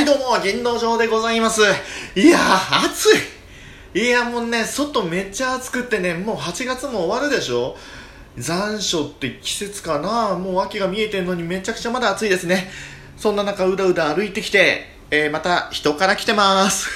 いどうも、銀道場でございます。いやー、暑い。いや、もうね、外めっちゃ暑くってね、もう8月も終わるでしょ残暑って季節かなもう秋が見えてんのにめちゃくちゃまだ暑いですね。そんな中、うだうだ歩いてきて、えー、また人から来てます。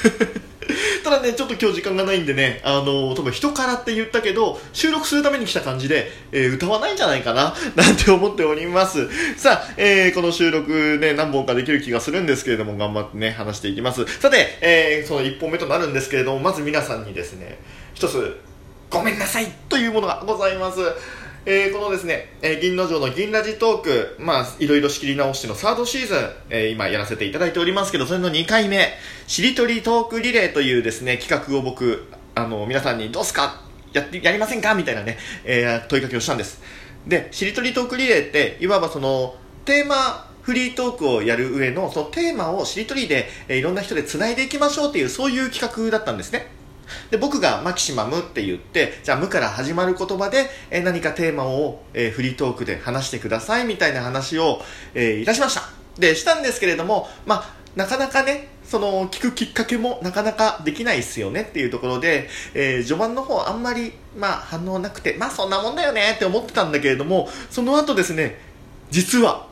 ただね、ちょっと今日時間がないんでね、あの、多分人からって言ったけど、収録するために来た感じで、えー、歌わないんじゃないかな、なんて思っております。さあ、えー、この収録ね、何本かできる気がするんですけれども、頑張ってね、話していきます。さて、えー、その1本目となるんですけれども、まず皆さんにですね、一つ、ごめんなさいというものがございます。えー、このですね、えー、銀の城の銀ラジトーク、まあ、いろいろ仕切り直してのサードシーズン、えー、今やらせていただいておりますけど、それの2回目、しりとりトークリレーというですね、企画を僕、あの、皆さんにどうすか？やって、やりませんか？みたいなね、えー、問いかけをしたんです。で、しりとりトークリレーって、いわばその、テーマ、フリートークをやる上の、そのテーマをしりとりで、えー、いろんな人で繋いでいきましょうっていう、そういう企画だったんですね。で僕がマキシマムって言ってじゃあ無から始まる言葉で、え何かテーマを、えフリートークで話してくださいみたいな話を、えいたしました。でしたんですけれどもまあなかなかねその聞くきっかけもなかなかできないっすよねっていうところで、えー、序盤の方あんまり、まあ、反応なくてまあそんなもんだよねって思ってたんだけれどもその後ですね実は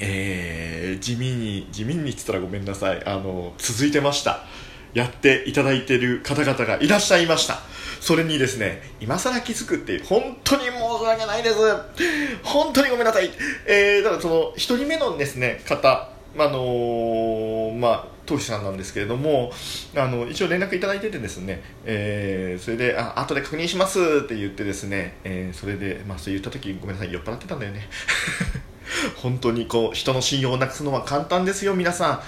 えー、地味に地味に言ったらごめんなさいあの続いてました。やっていただいている方々がいらっしゃいました。それにですね今更気づくっていう本当に申し訳ないです。本当にごめんなさい。えー、だからその1人目のですね方あのー、まあ当さんなんですけれどもあの一応連絡いただいててですね、えー、それであ後で確認しますって言ってですね、えー、それで、まあ、そう言った時ごめんなさい酔っ払ってたんだよね。本当にこう人の信用をなくすのは簡単ですよ皆さん。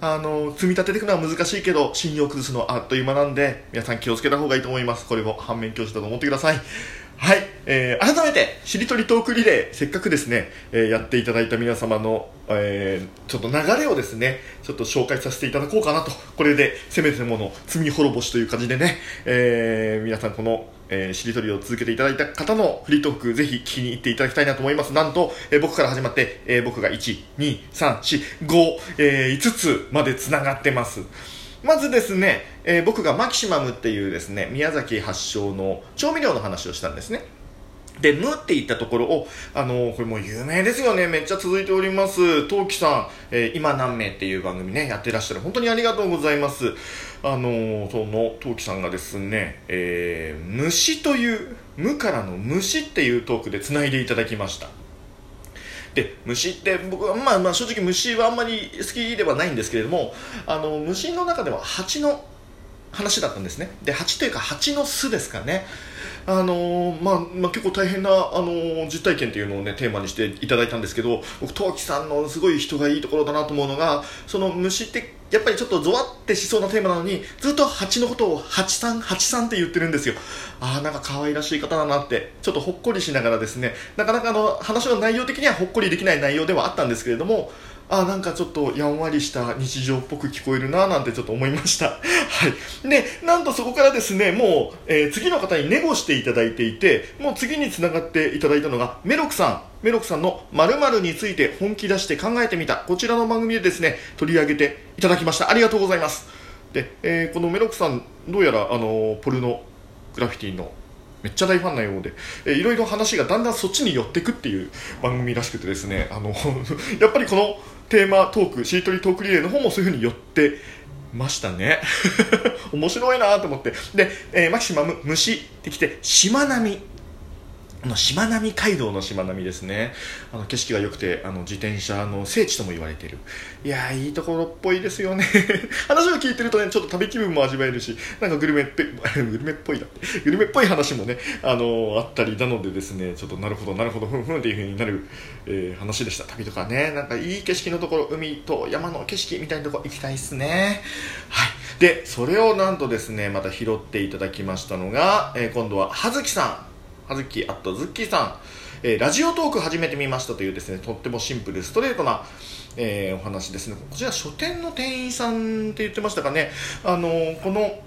あの積み立てていくのは難しいけど信用を崩すのはあっという間なんで皆さん気をつけた方がいいと思います。これも反面教師だと思ってください。はい、えー、改めてしりとりトークリレーせっかくですね、えー、やっていただいた皆様の、えー、ちょっと流れをですねちょっと紹介させていただこうかなと。これでせめてもの罪滅ぼしという感じでね、えー、皆さんこのえー、しりとりを続けていただいた方のフリートーク、ぜひ気に入っていただきたいなと思います。なんと、えー、僕から始まって、えー、僕が1、2、3、4、5、えー、5つまで繋がってます。まずですね、え、僕がマキシマムっていうですね、宮崎発祥の調味料の話をしたんですね。で、無って言ったところを、あのー、これもう有名ですよね。めっちゃ続いております。トウキさん、えー、今何名っていう番組ね、やってらっしゃる。本当にありがとうございます。あのー、その、トウキさんがですね、えー、虫という、無からの虫っていうトークで繋いでいただきました。で虫って僕は、まあ、まあ正直虫はあんまり好きではないんですけれどもあの虫の中では蜂の話だったんですねで蜂というか蜂の巣ですかねあのー、まあ、まあ、結構大変な、あのー、実体験というのをねテーマにしていただいたんですけど僕陶器さんのすごい人がいいところだなと思うのがその虫ってやっぱりちょっとゾワってしそうなテーマなのにずっと蜂のことを蜂さん蜂さんって言ってるんですよ。ああなんか可愛らしい方だなってちょっとほっこりしながらですねなかなかあの話の内容的にはほっこりできない内容ではあったんですけれどもあなんかちょっとやんわりした日常っぽく聞こえるななんてちょっと思いました。はい。で、なんとそこからですね、もう、えー、次の方にネゴしていただいていて、もう次につながっていただいたのが、メロクさん。メロクさんの〇〇について本気出して考えてみた。こちらの番組でですね、取り上げていただきました。ありがとうございます。で、えー、このメロクさん、どうやら、あのー、ポルノグラフィティのめっちゃ大ファンなようで、えー、いろいろ話がだんだんそっちに寄ってくっていう番組らしくてですね、あの やっぱりこのテーマトークしりとりトークリレーの方もそういうふうに寄ってましたね。面白いなと思って。で、えー、マキシマム虫ってきてしまなみ。あのしまなみ海道のしまなみですね。あの景色が良くてあの自転車の聖地とも言われている。いやいいところっぽいですよね。話を聞いてるとねちょっと旅気分も味わえるしなんかグルメっぺ グルメっぽいだって。グルメっぽい話もねあのあったりなのでですねちょっとなるほどなるほどふんふんっていう風になる、えー、話でした。旅とかねなんかいい景色のところ海と山の景色みたいなところ行きたいっすね。はい。でそれをなんとですねまた拾っていただきましたのが、えー、今度は葉月さん。はずきあとズッキーさん、えー、ラジオトーク始めてみましたというですねとってもシンプルストレートな、えー、お話ですね。こちら書店の店員さんって言ってましたかね。あのー、この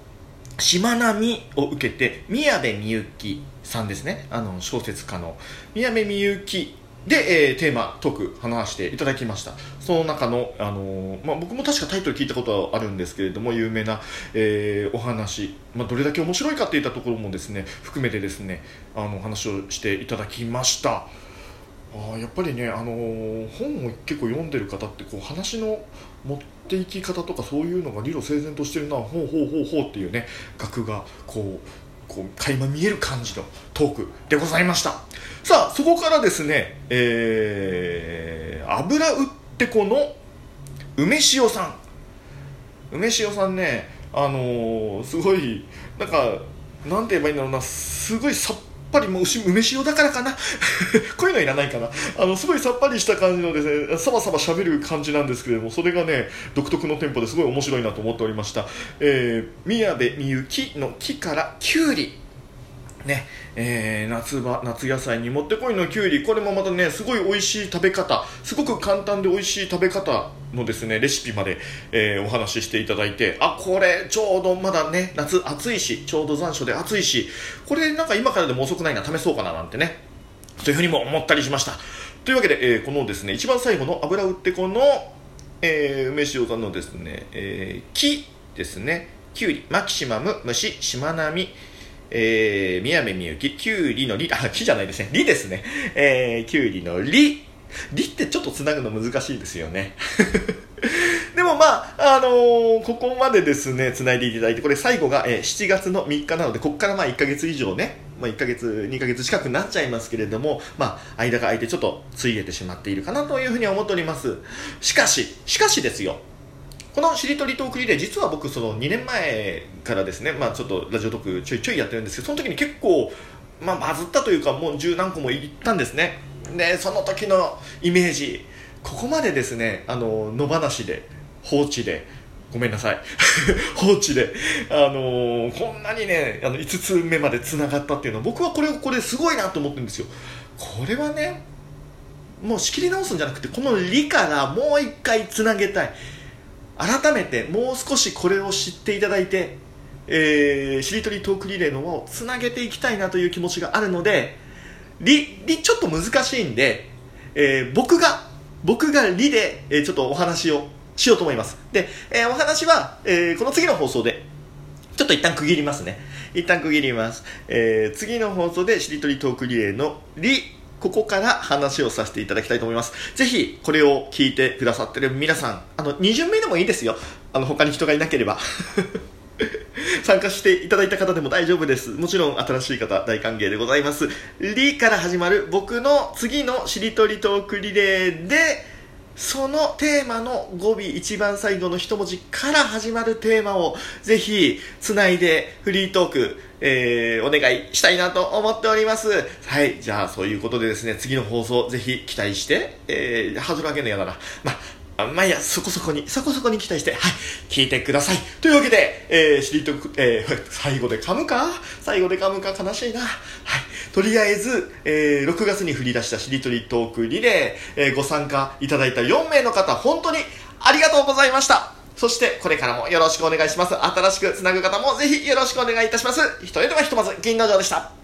しまなみを受けて宮部みゆきさんですね。あの小説家の。宮部みゆきで、えー、テーマトーク話していただきました。その中の、あのー、まあ、僕も確かタイトル聞いたことはあるんですけれども有名な、えー、お話、まあ、どれだけ面白いかっていったところもですね含めてですねあの話をしていただきました。あやっぱりね、あの、本を結構読んでる方ってこう話の持っていき方とかそういうのが理路整然としてるな。ほうほうほうほうっていうね額がこうこう垣間見える感じのトークでございました。さあそこからですねえー、油売ってこの梅塩さん。梅塩さんねあのー、すごいなんかなんて言えばいいんだろうなすごいさっぱりもう梅塩だからかな。こういうのいらないかな。あのすごいさっぱりした感じのですねサバサバ喋る感じなんですけれどもそれがね独特のテンポですごい面白いなと思っておりました、えー、宮部みゆきの木からきゅうり。ねえー、夏場夏野菜にもってこいのきゅうり。これもまたねすごい美味しい食べ方。すごく簡単で美味しい食べ方。のですねレシピまで、えー、お話ししていただいてあこれちょうどまだね夏暑いしちょうど残暑で暑いしこれなんか今からでも遅くないな試そうかななんてねというふうにも思ったりしましたというわけで、えー、このですね一番最後の油売ってこの、えー、梅塩さんのですね、えー、木ですねきゅうりマキシマム虫しまなみえー、宮部みゆき、きゅうりのり、あ、きじゃないですね。りですね。えー、きゅうりのり。りってちょっとつなぐの難しいですよね。でもまあ、あのー、ここまでですね、つないでいただいて、これ最後が、えー、7月の3日なので、ここからまあ1ヶ月以上ね、まあ1ヶ月、2ヶ月近くなっちゃいますけれども、まあ、間が空いてちょっとついえてしまっているかなというふうに思っております。しかし、しかしですよ、このしりとりトークリレー実は僕その2年前からですね、まあ、ちょっとラジオトークちょいちょいやってるんですけどその時に結構、まあ、バズったというかもう十何個もいったんですねでその時のイメージここまでですねあの野放しで放置でごめんなさい。放置で、あのー、こんなにねあの5つ目までつながったっていうのは僕はこれこれすごいなと思ってるんですよ。これはねもう仕切り直すんじゃなくてこの「理」からもう一回つなげたい。改めてもう少しこれを知っていただいて、えー、しりとりトークリレーの輪をつなげていきたいなという気持ちがあるのでりりちょっと難しいんで、えー、僕が僕がりで、えー、ちょっとお話をしようと思いますで、えー、お話は、えー、この次の放送でちょっと一旦区切りますね一旦区切ります、えー、次の放送でしりとりトークリレーのりここから話をさせていただきたいと思います。ぜひ、これを聞いてくださってる皆さん、あの、2巡目でもいいですよ。あの、他に人がいなければ。参加していただいた方でも大丈夫です。もちろん新しい方大歓迎でございます。リから始まる僕の次のしりとりトークリレーで、そのテーマの語尾一番最後の一文字から始まるテーマをぜひつないでフリートーク、えー、お願いしたいなと思っております。はい。じゃあそういうことでですね、次の放送ぜひ期待して、えー、ハードル上げるの嫌だな。まあまあいや、そこそこに、そこそこに期待して、はい、聞いてください。というわけで、えー、しりとく、えー、最後で噛むか？最後で噛むか悲しいな。はい。とりあえず、えー、6月に振り出したしりとりトークリレー、えー、ご参加いただいた4名の方、本当にありがとうございました。そして、これからもよろしくお願いします。新しくつなぐ方もぜひよろしくお願いいたします。一人ではひとまず、銀の城でした。